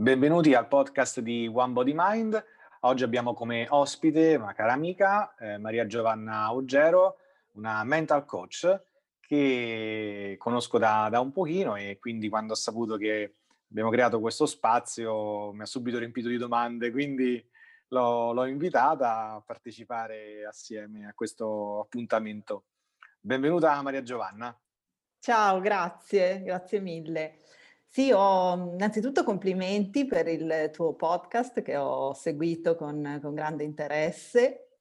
Benvenuti al podcast di One Body Mind. Oggi abbiamo come ospite una cara amica, eh, Maria Giovanna Oggero, una mental coach che conosco da, da, un pochino e quindi quando ho saputo che abbiamo creato questo spazio mi ha subito riempito di domande, quindi l'ho, l'ho invitata a partecipare assieme a questo appuntamento. Benvenuta Maria Giovanna. Ciao, grazie, grazie mille. Sì, ho innanzitutto complimenti per il tuo podcast che ho seguito con, con grande interesse.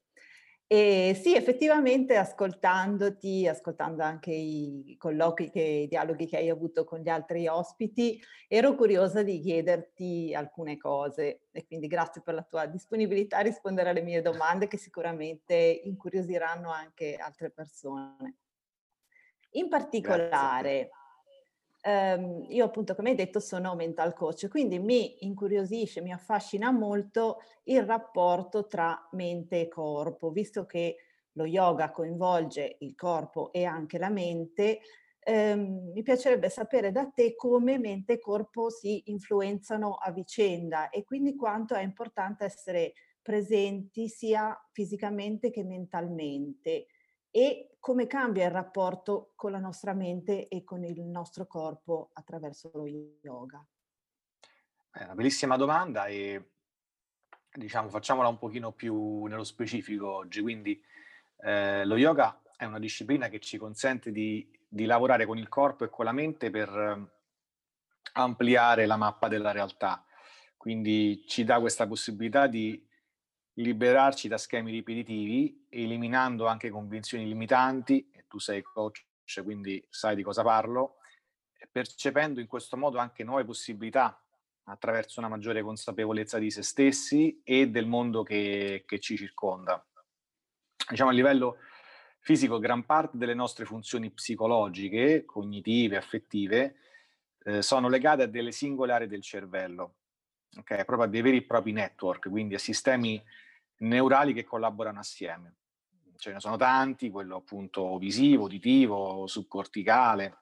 E sì, effettivamente ascoltandoti, ascoltando anche i colloqui, che, i dialoghi che hai avuto con gli altri ospiti, ero curiosa di chiederti alcune cose e quindi grazie per la tua disponibilità a rispondere alle mie domande che sicuramente incuriosiranno anche altre persone. In particolare, ehm, io appunto come hai detto sono mental coach, quindi mi incuriosisce, mi affascina molto il rapporto tra mente e corpo, visto che lo yoga coinvolge il corpo e anche la mente, ehm, mi piacerebbe sapere da te come mente e corpo si influenzano a vicenda e quindi quanto è importante essere presenti sia fisicamente che mentalmente e come cambia il rapporto con la nostra mente e con il nostro corpo attraverso lo yoga? È una bellissima domanda e diciamo facciamola un pochino più nello specifico oggi. Quindi eh, lo yoga è una disciplina che ci consente di, di, lavorare con il corpo e con la mente per ampliare la mappa della realtà. Quindi ci dà questa possibilità di liberarci da schemi ripetitivi, eliminando anche convinzioni limitanti, e tu sei coach, quindi sai di cosa parlo, percependo in questo modo anche nuove possibilità attraverso una maggiore consapevolezza di se stessi e del mondo che, che ci circonda. Diciamo a livello fisico, gran parte delle nostre funzioni psicologiche, cognitive, affettive, eh, sono legate a delle singole aree del cervello, okay? proprio a dei veri e propri network, quindi a sistemi neurali che collaborano assieme. Ce ne sono tanti, quello appunto visivo, uditivo, subcorticale.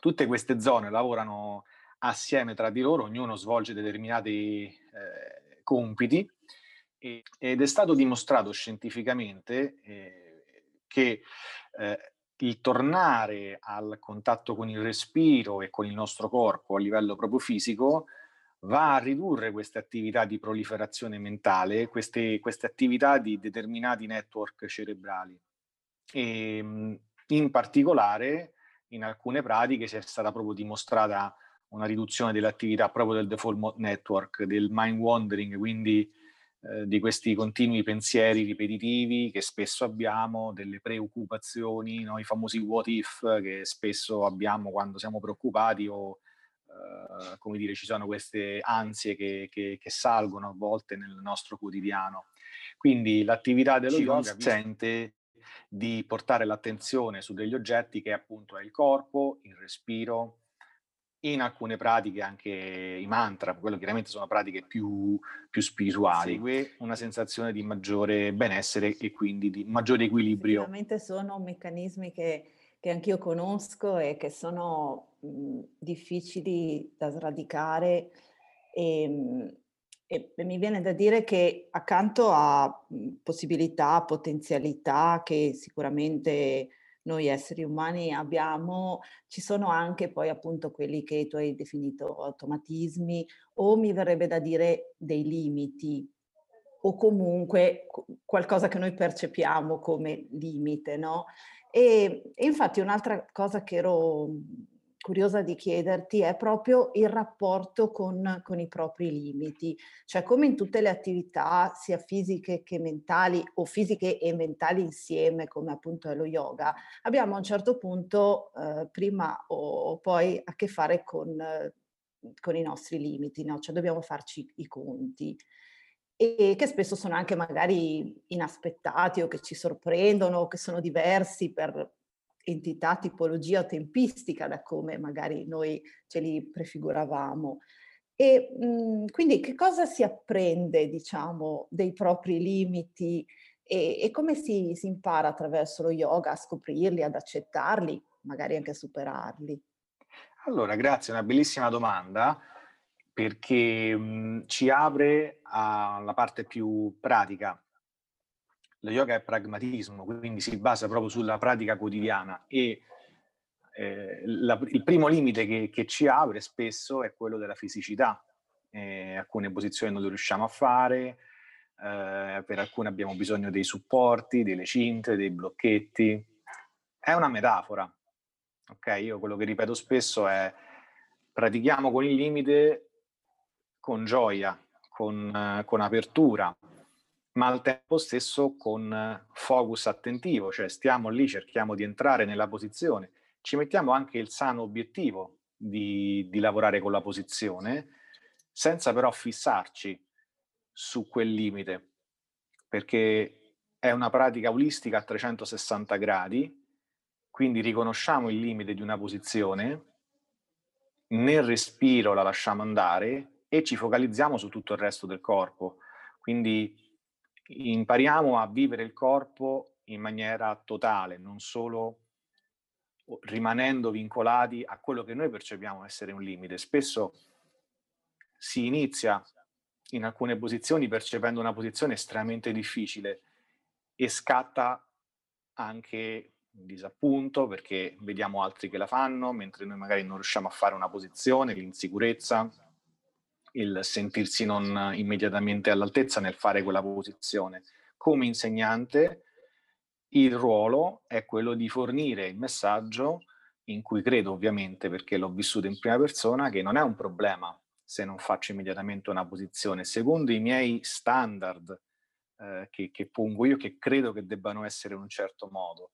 Tutte queste zone lavorano assieme tra di loro, ognuno svolge determinati eh, compiti e, ed è stato dimostrato scientificamente eh, che eh, il tornare al contatto con il respiro e con il nostro corpo a livello proprio fisico va a ridurre queste attività di proliferazione mentale, queste, queste attività di determinati network cerebrali. E, ehm, in particolare, in alcune pratiche si è stata proprio dimostrata una riduzione dell'attività proprio del default network, del mind wandering, quindi eh, di questi continui pensieri ripetitivi che spesso abbiamo, delle preoccupazioni, no? i famosi what if che spesso abbiamo quando siamo preoccupati o eh, come dire, ci sono queste ansie che, che, che, salgono a volte nel nostro quotidiano. Quindi l'attività dello yoga consente di portare l'attenzione su degli oggetti che appunto è il corpo, il respiro, in alcune pratiche anche i mantra, quello chiaramente sono pratiche più, più spirituali, segue una sensazione di maggiore benessere e quindi di maggiore equilibrio. Sicuramente sono meccanismi che che anch'io conosco e che sono difficili da sradicare e, e, mi viene da dire che accanto a possibilità, potenzialità che sicuramente noi esseri umani abbiamo, ci sono anche poi appunto quelli che tu hai definito automatismi o mi verrebbe da dire dei limiti o comunque qualcosa che noi percepiamo come limite, no? E, infatti un'altra cosa che ero curiosa di chiederti è proprio il rapporto con, con, i propri limiti, cioè come in tutte le attività, sia fisiche che mentali o fisiche e mentali insieme, come appunto è lo yoga, abbiamo a un certo punto, eh, prima o poi, a che fare con, eh, con i nostri limiti, no? cioè dobbiamo farci i conti e che spesso sono anche magari inaspettati o che ci sorprendono o che sono diversi per entità, tipologia o tempistica da come magari noi ce li prefiguravamo. E mh, mhmm, quindi che cosa si apprende, diciamo, dei propri limiti e, e come si, si impara attraverso lo yoga a scoprirli, ad accettarli, magari anche a superarli? Allora, grazie, una bellissima domanda perché mh, ci apre alla parte più pratica. Lo yoga è pragmatismo, quindi si basa proprio sulla pratica quotidiana e eh, la, il primo limite che, che, ci apre spesso è quello della fisicità. Eh, alcune posizioni non le riusciamo a fare, eh, per alcune abbiamo bisogno dei supporti, delle cinte, dei blocchetti. È una metafora. Ok, io quello che ripeto spesso è pratichiamo con il limite con gioia, con, con apertura, ma al tempo stesso con focus attentivo, cioè stiamo lì, cerchiamo di entrare nella posizione, ci mettiamo anche il sano obiettivo di, di lavorare con la posizione, senza però fissarci su quel limite, perché è una pratica olistica a 360 gradi, quindi riconosciamo il limite di una posizione, nel respiro la lasciamo andare e ci focalizziamo su tutto il resto del corpo. Quindi impariamo a vivere il corpo in maniera totale, non solo rimanendo vincolati a quello che noi percepiamo essere un limite. Spesso si inizia in alcune posizioni percependo una posizione estremamente difficile e scatta anche un disappunto perché vediamo altri che la fanno, mentre noi magari non riusciamo a fare una posizione, l'insicurezza, il sentirsi non immediatamente all'altezza nel fare quella posizione. Come insegnante il ruolo è quello di fornire il messaggio in cui credo ovviamente perché l'ho vissuto in prima persona che non è un problema se non faccio immediatamente una posizione, secondo i miei standard eh, che, che pongo io, che credo che debbano essere in un certo modo.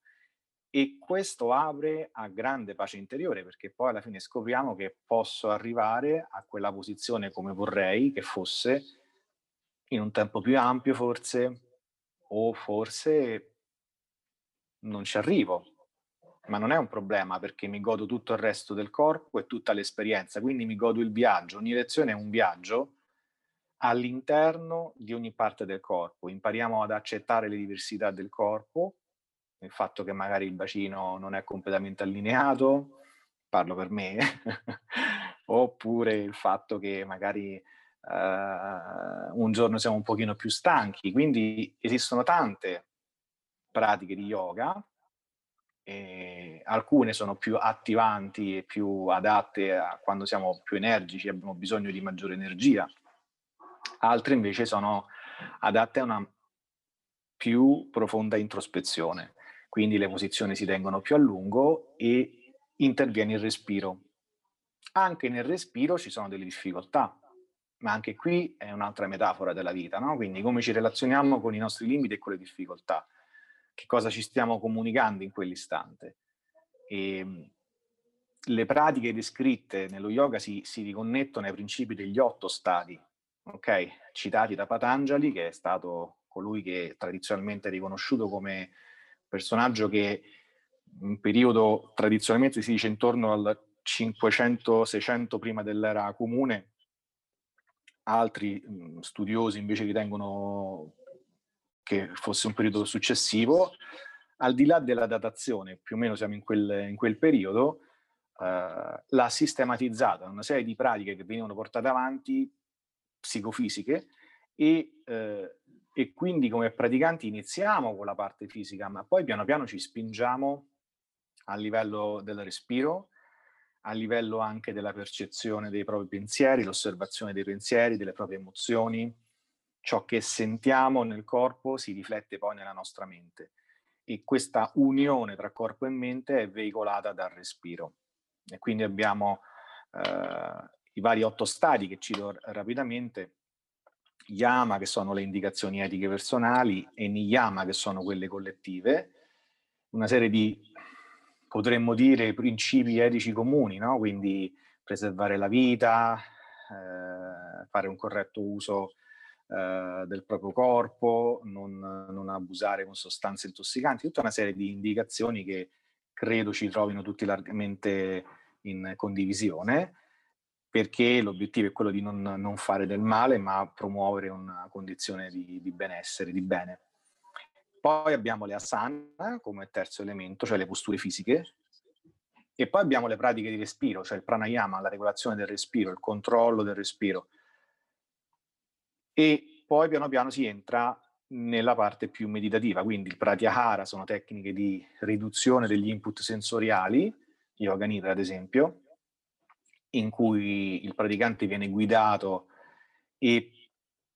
E questo apre a grande pace interiore, perché poi alla fine scopriamo che posso arrivare a quella posizione come vorrei che fosse, in un tempo più ampio forse, o forse non ci arrivo, ma non è un problema perché mi godo tutto il resto del corpo e tutta l'esperienza, quindi mi godo il viaggio. Ogni lezione è un viaggio all'interno di ogni parte del corpo. Impariamo ad accettare le diversità del corpo, il fatto che magari il bacino non è completamente allineato, parlo per me, oppure il fatto che magari uh, un giorno siamo un pochino più stanchi. Quindi esistono tante pratiche di yoga e alcune sono più attivanti e più adatte a quando siamo più energici, abbiamo bisogno di maggiore energia, altre invece sono adatte a una più profonda introspezione, quindi le posizioni si tengono più a lungo e interviene il respiro. Anche nel respiro ci sono delle difficoltà, ma anche qui è un'altra metafora della vita, no? quindi come ci relazioniamo con i nostri limiti e con le difficoltà che cosa ci stiamo comunicando in quell'istante. E, ehm, le pratiche descritte nello yoga si, si riconnettono ai principi degli otto stadi, okay? citati da Patanjali, che è stato colui che tradizionalmente è riconosciuto come personaggio che in periodo tradizionalmente si dice intorno al 500-600 prima dell'era comune, altri mh, studiosi invece ritengono che fosse un periodo successivo, al di là della datazione, più o meno siamo in quel, in quel periodo, eh, l'ha sistematizzata, una serie di pratiche che venivano portate avanti, psicofisiche, e, eh, e quindi come praticanti iniziamo con la parte fisica, ma poi piano piano ci spingiamo a livello del respiro, a livello anche della percezione dei propri pensieri, l'osservazione dei pensieri, delle proprie emozioni, ciò che sentiamo nel corpo si riflette poi nella nostra mente. E questa unione tra corpo e mente è veicolata dal respiro. E quindi abbiamo eh, i vari otto stadi che cito rapidamente, Yama che sono le indicazioni etiche personali e Niyama che sono quelle collettive, una serie di, potremmo dire, principi etici comuni, no? quindi preservare la vita, eh, fare un corretto uso eh, del proprio corpo, non, non, abusare con sostanze intossicanti, tutta una serie di indicazioni che credo ci trovino tutti largamente in condivisione, perché l'obiettivo è quello di non, non fare del male, ma promuovere una condizione di, di benessere, di bene. Poi abbiamo le asana come terzo elemento, cioè le posture fisiche, E poi abbiamo le pratiche di respiro, cioè il pranayama, la regolazione del respiro, il controllo del respiro. E poi piano piano si entra nella parte più meditativa, quindi il pratyahara sono tecniche di riduzione degli input sensoriali, yoga nidra ad esempio, in cui il praticante viene guidato e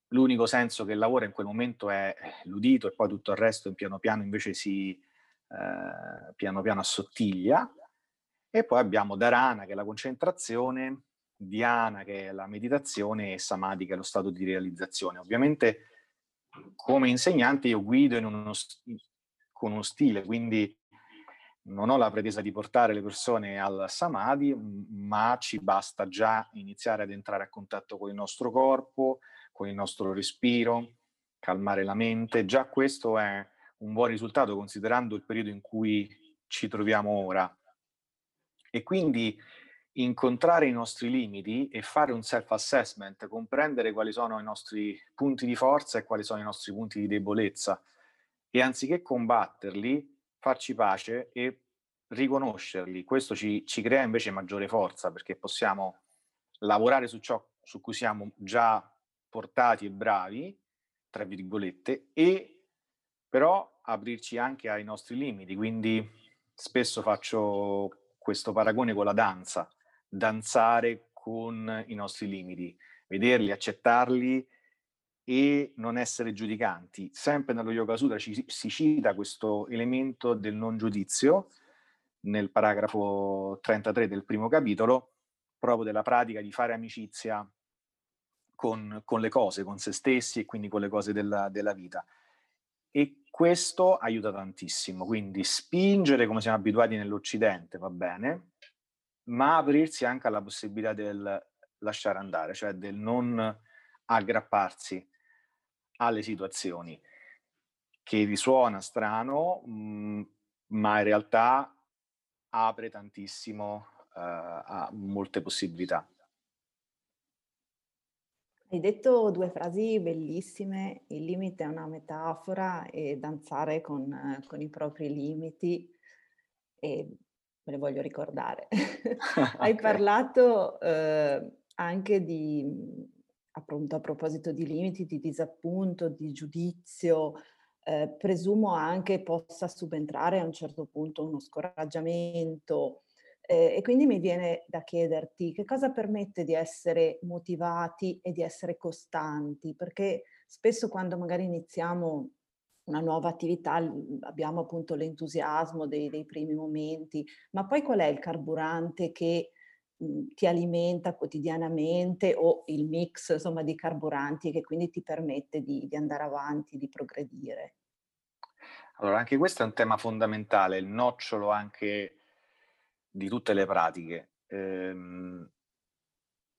l'unico senso che lavora in quel momento è l'udito e poi tutto il resto piano piano invece si eh, piano piano assottiglia e poi abbiamo Dharana, che è la concentrazione, Dhyana, che è la meditazione, e Samadhi, che è lo stato di realizzazione. Ovviamente, come insegnante, io guido uno, con uno stile, quindi non ho la pretesa di portare le persone al Samadhi, ma ci basta già iniziare ad entrare a contatto con il nostro corpo, con il nostro respiro, calmare la mente. Già questo è un buon risultato considerando il periodo in cui ci troviamo ora e quindi incontrare i nostri limiti e fare un self-assessment, comprendere quali sono i nostri punti di forza e quali sono i nostri punti di debolezza e anziché combatterli, farci pace e riconoscerli. Questo ci, ci crea invece maggiore forza perché possiamo lavorare su ciò su cui siamo già portati e bravi, tra virgolette, e però aprirci anche ai nostri limiti. Quindi spesso faccio questo paragone con la danza, danzare con i nostri limiti, vederli, accettarli e non essere giudicanti. Sempre nello Yoga Sutra ci, si cita questo elemento del non giudizio nel paragrafo 33 del primo capitolo, proprio della pratica di fare amicizia con, con le cose, con se stessi e quindi con le cose della, della vita. E questo aiuta tantissimo, quindi spingere come siamo abituati nell'Occidente va bene, ma aprirsi anche alla possibilità del lasciare andare, cioè del non aggrapparsi alle situazioni, che risuona strano, mh, mm, ma in realtà apre tantissimo uh, a molte possibilità. Hai detto due frasi bellissime, il limite è una metafora e danzare con, con i propri limiti e me le voglio ricordare. Hai parlato eh, anche di, appunto a proposito di limiti, di disappunto, di giudizio, eh, presumo anche possa subentrare a un certo punto uno scoraggiamento, eh, e quindi mi viene da chiederti che cosa permette di essere motivati e di essere costanti, perché spesso quando magari iniziamo una nuova attività abbiamo appunto l'entusiasmo dei, dei primi momenti, ma poi qual è il carburante che ti alimenta quotidianamente o il mix insomma di carburanti che quindi ti permette di, di andare avanti, di progredire? Allora, anche questo è un tema fondamentale, il nocciolo anche di tutte le pratiche. Ehm,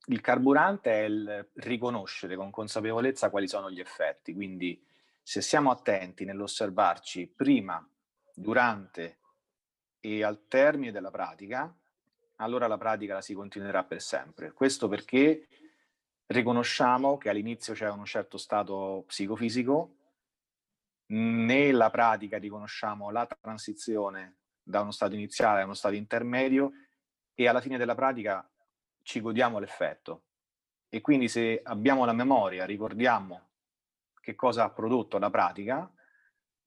il carburante è il riconoscere con consapevolezza quali sono gli effetti, quindi se siamo attenti nell'osservarci prima, durante e al termine della pratica, allora la pratica la si continuerà per sempre. Questo perché riconosciamo che all'inizio c'è un certo stato psicofisico, nella pratica riconosciamo la transizione da uno stato iniziale a uno stato intermedio e alla fine della pratica ci godiamo l'effetto. E quindi se abbiamo la memoria, ricordiamo che cosa ha prodotto la pratica,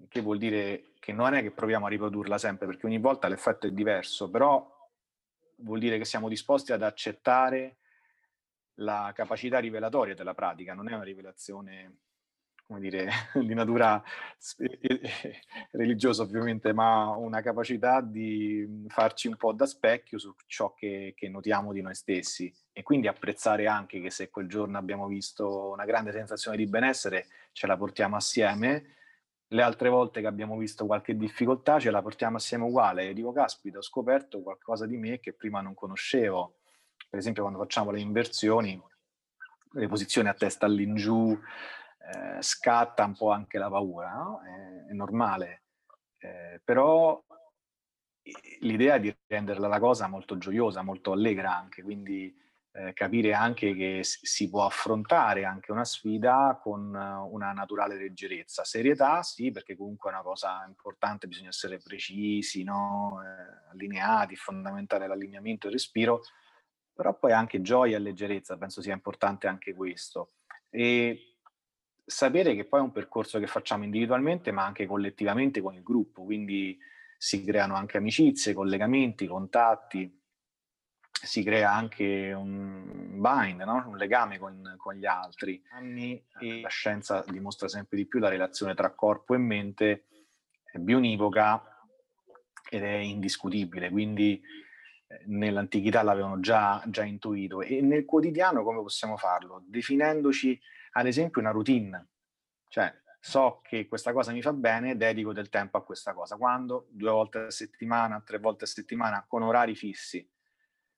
che vuol dire che non è che proviamo a riprodurla sempre, perché ogni volta l'effetto è diverso, però vuol dire che siamo disposti ad accettare la capacità rivelatoria della pratica, non è una rivelazione come dire, di natura religiosa ovviamente, ma una capacità di farci un po' da specchio su ciò che, che, notiamo di noi stessi. E quindi apprezzare anche che se quel giorno abbiamo visto una grande sensazione di benessere, ce la portiamo assieme, le altre volte che abbiamo visto qualche difficoltà ce la portiamo assieme uguale e dico, caspita, ho scoperto qualcosa di me che prima non conoscevo. Per esempio quando facciamo le inversioni, le posizioni a testa all'ingiù, eh, scatta un po' anche la paura, no? è, è, normale, eh, però l'idea di renderla la cosa molto gioiosa, molto allegra anche, quindi eh, capire anche che si può affrontare anche una sfida con una naturale leggerezza. Serietà sì, perché comunque è una cosa importante, bisogna essere precisi, no? eh, allineati, fondamentale l'allineamento e il respiro, però poi anche gioia e leggerezza, penso sia importante anche questo. E sapere che poi è un percorso che facciamo individualmente, ma anche collettivamente con il gruppo, quindi si creano anche amicizie, collegamenti, contatti, si crea anche un bind, no? un legame con, con, gli altri. Anni e la scienza dimostra sempre di più la relazione tra corpo e mente è bionivoca ed è indiscutibile, quindi eh, nell'antichità l'avevano già, già intuito e nel quotidiano come possiamo farlo? Definendoci ad esempio una routine, cioè so che questa cosa mi fa bene, dedico del tempo a questa cosa. Quando? Due volte a settimana, tre volte a settimana, con orari fissi.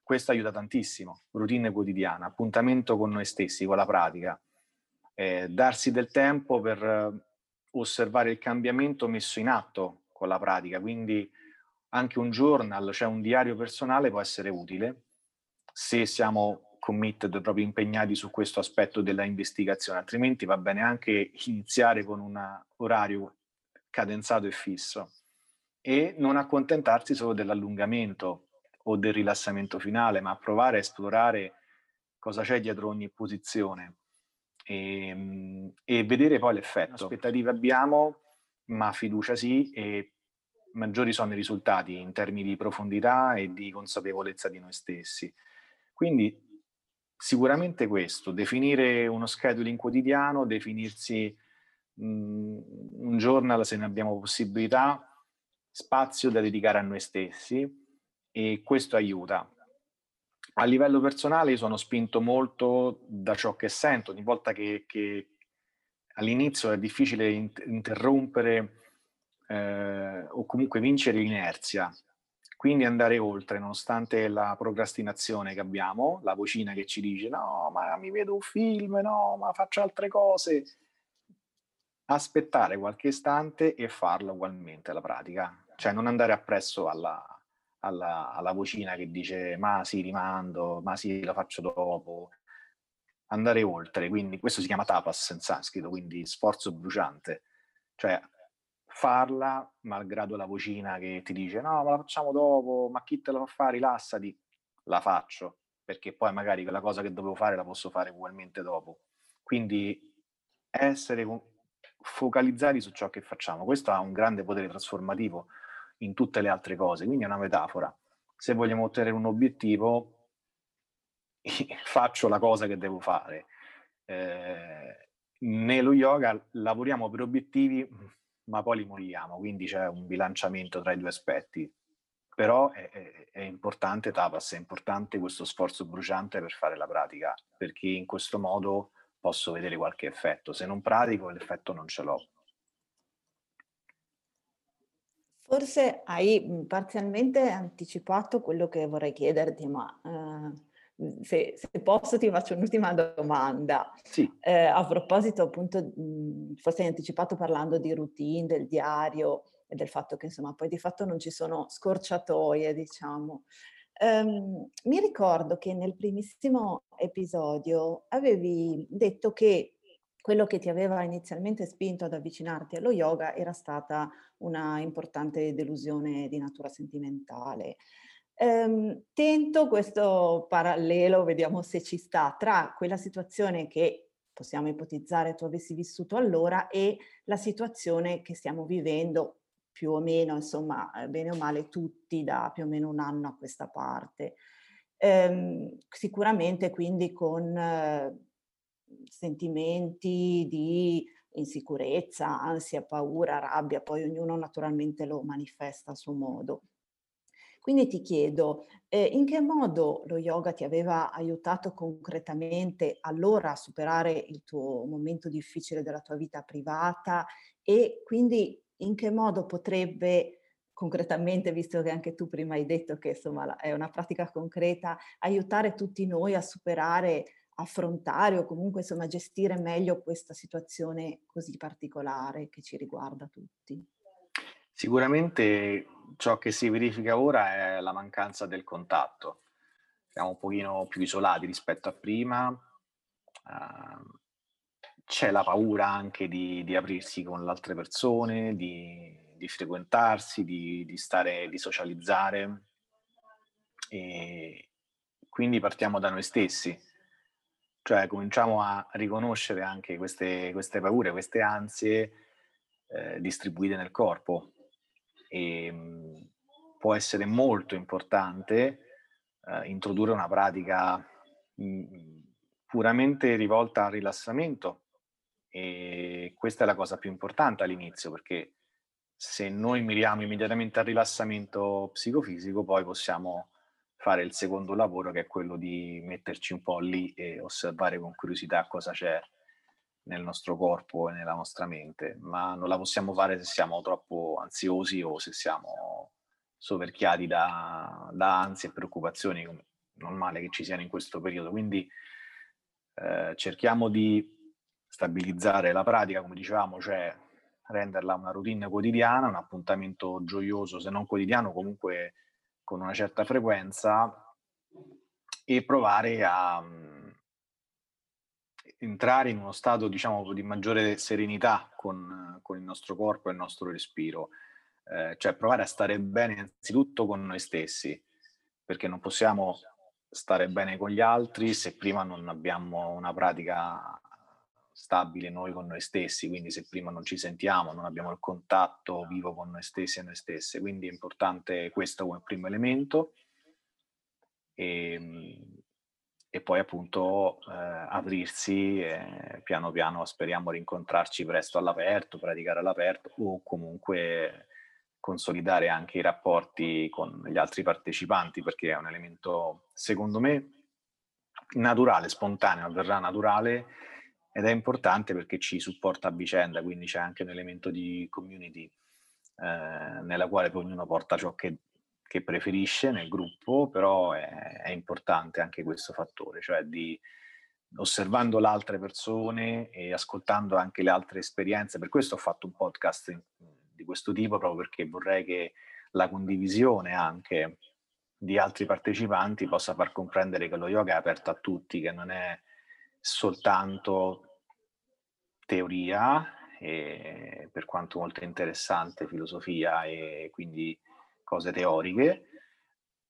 Questo aiuta tantissimo, routine quotidiana, appuntamento con noi stessi, con la pratica, eh, darsi del tempo per eh, osservare il cambiamento messo in atto con la pratica, quindi anche un journal, cioè un diario personale può essere utile se siamo committed, proprio impegnati su questo aspetto della investigazione, altrimenti va bene anche iniziare con un orario cadenzato e fisso e non accontentarsi solo dell'allungamento o del rilassamento finale, ma provare a esplorare cosa c'è dietro ogni posizione e, ehm, e vedere poi l'effetto. Aspettative abbiamo, ma fiducia sì, e maggiori sono i risultati in termini di profondità e di consapevolezza di noi stessi. Quindi sicuramente questo, definire uno scheduling quotidiano, definirsi mh, un journal se ne abbiamo possibilità, spazio da dedicare a noi stessi e questo aiuta. A livello personale sono spinto molto da ciò che sento, ogni volta che, che all'inizio è difficile interrompere eh, o comunque vincere l'inerzia, quindi andare oltre, nonostante la procrastinazione che abbiamo, la vocina che ci dice no, ma mi vedo un film, no, ma faccio altre cose. Aspettare qualche istante e farlo ugualmente alla pratica, cioè non andare appresso alla, alla, alla vocina che dice ma sì, rimando, ma sì, lo faccio dopo, andare oltre, quindi questo si chiama tapas in sanscrito, quindi sforzo bruciante, cioè farla malgrado la vocina che ti dice no, ma la facciamo dopo, ma chi te la fa fare, rilassati, la faccio, perché poi magari quella cosa che dovevo fare la posso fare ugualmente dopo. Quindi essere focalizzati su ciò che facciamo, questo ha un grande potere trasformativo in tutte le altre cose, quindi è una metafora. Se vogliamo ottenere un obiettivo, faccio la cosa che devo fare. Eh, nello yoga lavoriamo per obiettivi, ma poi li molliamo, quindi c'è un bilanciamento tra i due aspetti. Però è, è, è importante tapas, è importante questo sforzo bruciante per fare la pratica, perché in questo modo posso vedere qualche effetto. Se non pratico, l'effetto non ce l'ho. Forse hai mhmm, parzialmente anticipato quello che vorrei chiederti, ma eh, se, se, posso ti faccio un'ultima domanda. Sì. Eh, a proposito appunto, mhmm, forse hai anticipato parlando di routine, del diario e del fatto che insomma poi di fatto non ci sono scorciatoie, diciamo. Um, mi ricordo che nel primissimo episodio avevi detto che quello che ti aveva inizialmente spinto ad avvicinarti allo yoga era stata una importante delusione di natura sentimentale. Ehm, tento questo parallelo, vediamo se ci sta, tra quella situazione che possiamo ipotizzare tu avessi vissuto allora e la situazione che stiamo vivendo più o meno, insomma, eh, bene o male tutti da più o meno un anno a questa parte. Ehm, sicuramente quindi con eh, sentimenti di insicurezza, ansia, paura, rabbia, poi ognuno naturalmente lo manifesta a suo modo. Quindi ti chiedo, eh, in che modo lo yoga ti aveva aiutato concretamente allora a superare il tuo momento difficile della tua vita privata e quindi in che modo potrebbe concretamente, visto che anche tu prima hai detto che insomma è una pratica concreta, aiutare tutti noi a superare affrontare o comunque insomma gestire meglio questa situazione così particolare che ci riguarda tutti? Sicuramente ciò che si verifica ora è la mancanza del contatto. siamo un pochino più isolati rispetto a prima, uh, c'è la paura anche di, di, aprirsi con le altre persone, di, di frequentarsi, di, di, stare, di socializzare. E quindi partiamo da noi stessi, cioè cominciamo a riconoscere anche queste, queste paure, queste ansie eh, distribuite nel corpo. E, mh, può essere molto importante eh, introdurre una pratica mh, puramente rivolta al rilassamento e questa è la cosa più importante all'inizio perché se noi miriamo immediatamente al rilassamento psicofisico poi possiamo fare il secondo lavoro che è quello di metterci un po' lì e osservare con curiosità cosa c'è nel nostro corpo e nella nostra mente, ma non la possiamo fare se siamo troppo ansiosi o se siamo soverchiati da, da ansie e preoccupazioni, normale che ci siano in questo periodo. Quindi eh, cerchiamo di stabilizzare la pratica, come dicevamo, cioè renderla una routine quotidiana, un appuntamento gioioso, se non quotidiano, comunque con una certa frequenza e provare a um, entrare in uno stato, diciamo, di maggiore serenità con, con il nostro corpo e il nostro respiro. Eh, cioè provare a stare bene innanzitutto con noi stessi, perché non possiamo stare bene con gli altri se prima non abbiamo una pratica stabile noi con noi stessi, quindi se prima non ci sentiamo, non abbiamo il contatto vivo con noi stessi e noi stesse, quindi è importante questo come primo elemento. E, ehm, e poi appunto eh, aprirsi e piano piano speriamo rincontrarci presto all'aperto, praticare all'aperto o comunque consolidare anche i rapporti con gli altri partecipanti perché è un elemento secondo me naturale, spontaneo, avverrà naturale ed è importante perché ci supporta a vicenda, quindi c'è anche un elemento di community eh, nella quale poi ognuno porta ciò che, che preferisce nel gruppo, però è, è, importante anche questo fattore, cioè di osservando le altre persone e ascoltando anche le altre esperienze. Per questo ho fatto un podcast di questo tipo, proprio perché vorrei che la condivisione anche di altri partecipanti possa far comprendere che lo yoga è aperto a tutti, che non è soltanto teoria, e per quanto molto interessante, filosofia e quindi cose teoriche,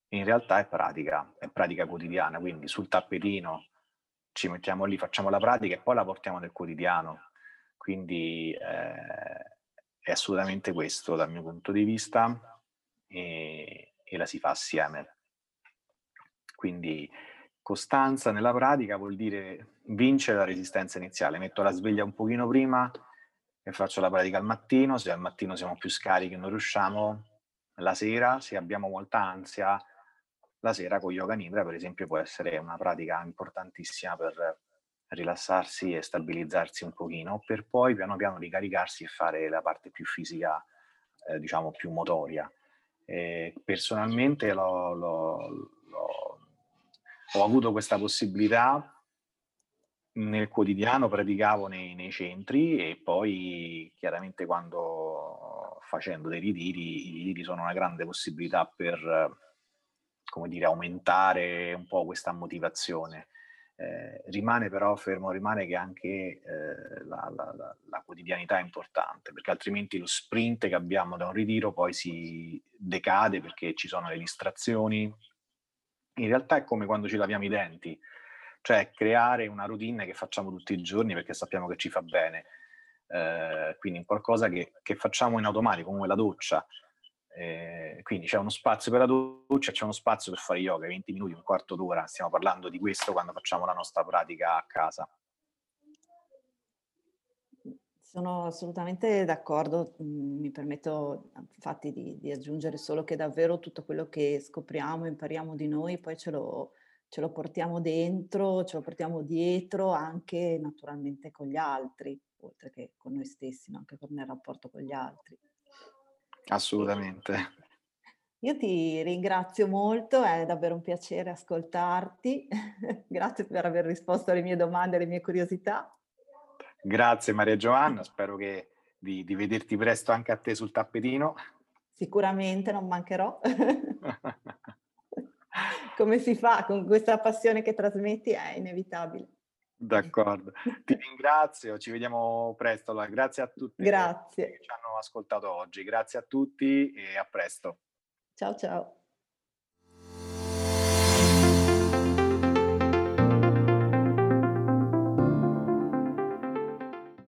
in realtà è pratica, è pratica quotidiana, quindi sul tappetino ci mettiamo lì, facciamo la pratica e poi la portiamo nel quotidiano. Quindi eh, è assolutamente questo dal mio punto di vista e, e la si fa assieme. Quindi costanza nella pratica vuol dire vincere la resistenza iniziale. Metto la sveglia un pochino prima e faccio la pratica al mattino, se al mattino siamo più scarichi e non riusciamo, la sera, se abbiamo molta ansia, la sera con yoga nidra per esempio può essere una pratica importantissima per rilassarsi e stabilizzarsi un pochino, per poi piano piano ricaricarsi e fare la parte più fisica, eh, diciamo più motoria. E personalmente l'ho, l'ho, l'ho ho avuto questa possibilità nel quotidiano, praticavo nei, nei, centri e poi chiaramente quando facendo dei ritiri, i ritiri sono una grande possibilità per, come dire, aumentare un po' questa motivazione. Eh, rimane però fermo, rimane che anche eh, la, la, la, quotidianità è importante, perché altrimenti lo sprint che abbiamo da un ritiro poi si decade perché ci sono le distrazioni, in realtà è come quando ci laviamo i denti, cioè creare una routine che facciamo tutti i giorni perché sappiamo che ci fa bene. Eh, quindi qualcosa che, che, facciamo in automatico, come la doccia. Eh, quindi c'è uno spazio per la doccia, c'è uno spazio per fare yoga, 20 minuti, un quarto d'ora. Stiamo parlando di questo quando facciamo la nostra pratica a casa. Sono assolutamente d'accordo, mhmm, mi permetto infatti di, di, aggiungere solo che davvero tutto quello che scopriamo, impariamo di noi, poi ce lo, ce lo portiamo dentro, ce lo portiamo dietro anche naturalmente con gli altri, oltre che con noi stessi, ma anche nel rapporto con gli altri. Assolutamente. Io ti ringrazio molto, è davvero un piacere ascoltarti. Grazie per aver risposto alle mie domande e alle mie curiosità. Grazie Maria Giovanna, spero che, di, di vederti presto anche a te sul tappetino. Sicuramente non mancherò. come si fa con questa passione che trasmetti è inevitabile. D'accordo, ti ringrazio, ci vediamo presto. Allora, grazie a tutti grazie. che ci hanno ascoltato oggi, grazie a tutti e a presto. Ciao ciao.